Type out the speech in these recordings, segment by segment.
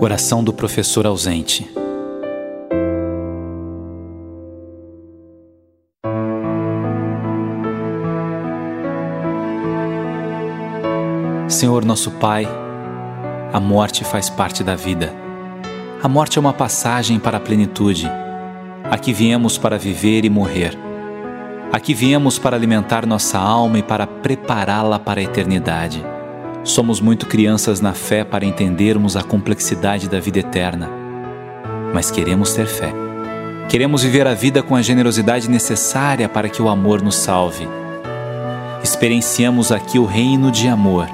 Oração do professor ausente. Senhor nosso Pai, a morte faz parte da vida. A morte é uma passagem para a plenitude. Aqui viemos para viver e morrer. Aqui viemos para alimentar nossa alma e para prepará-la para a eternidade. Somos muito crianças na fé para entendermos a complexidade da vida eterna, mas queremos ter fé. Queremos viver a vida com a generosidade necessária para que o amor nos salve. Experienciamos aqui o reino de amor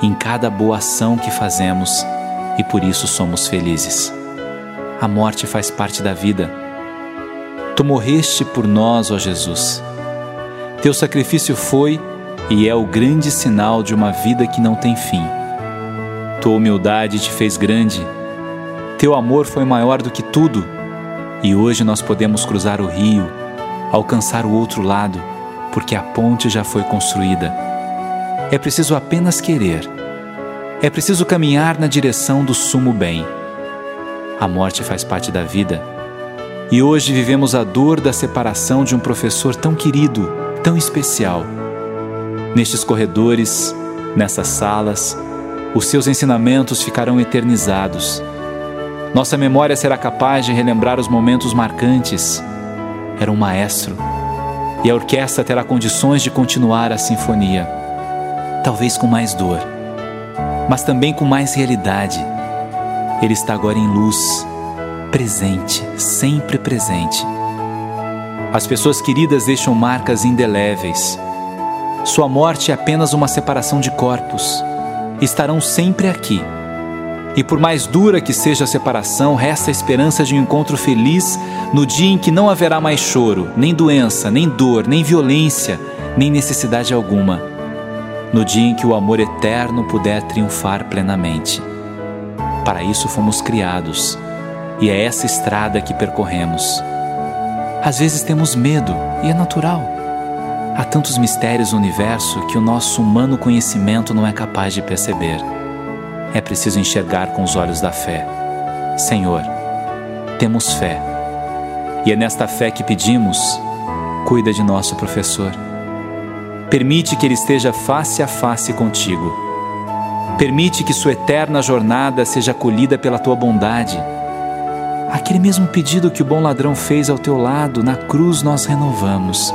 em cada boa ação que fazemos e por isso somos felizes. A morte faz parte da vida. Tu morreste por nós, ó Jesus. Teu sacrifício foi e é o grande sinal de uma vida que não tem fim. Tua humildade te fez grande, teu amor foi maior do que tudo, e hoje nós podemos cruzar o rio, alcançar o outro lado, porque a ponte já foi construída. É preciso apenas querer. É preciso caminhar na direção do sumo bem. A morte faz parte da vida. E hoje vivemos a dor da separação de um professor tão querido, tão especial Nestes corredores, nessas salas, os seus ensinamentos ficarão eternizados. Nossa memória será capaz de relembrar os momentos marcantes. Era um maestro, e a orquestra terá condições de continuar a sinfonia, talvez com mais dor, mas também com mais realidade. Ele está agora em luz, presente, sempre presente. As pessoas queridas deixam marcas indeléveis sua morte é apenas uma separação de corpos. Estarão sempre aqui. E por mais dura que seja a separação, resta a esperança de um encontro feliz no dia em que não haverá mais choro, nem doença, nem dor, nem violência, nem necessidade alguma. No dia em que o amor eterno puder triunfar plenamente. Para isso fomos criados, e é essa estrada que percorremos. Às vezes temos medo, e é natural. Há tantos mistérios no universo que o nosso humano conhecimento não é capaz de perceber. É preciso enxergar com os olhos da fé. Senhor, temos fé. E é nesta fé que pedimos: cuida de nosso professor. Permite que ele esteja face a face contigo. Permite que sua eterna jornada seja acolhida pela tua bondade. Aquele mesmo pedido que o bom ladrão fez ao teu lado, na cruz nós renovamos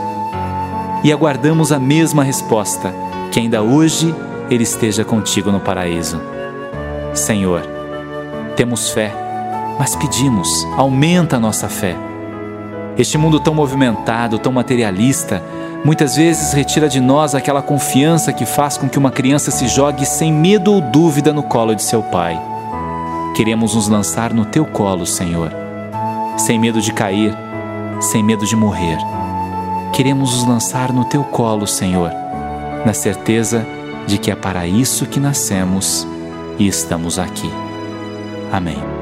e aguardamos a mesma resposta, que ainda hoje Ele esteja contigo no paraíso. Senhor, temos fé, mas pedimos, aumenta a nossa fé. Este mundo tão movimentado, tão materialista, muitas vezes retira de nós aquela confiança que faz com que uma criança se jogue sem medo ou dúvida no colo de seu pai. Queremos nos lançar no teu colo, Senhor, sem medo de cair, sem medo de morrer queremos nos lançar no teu colo, Senhor, na certeza de que é para isso que nascemos e estamos aqui. Amém.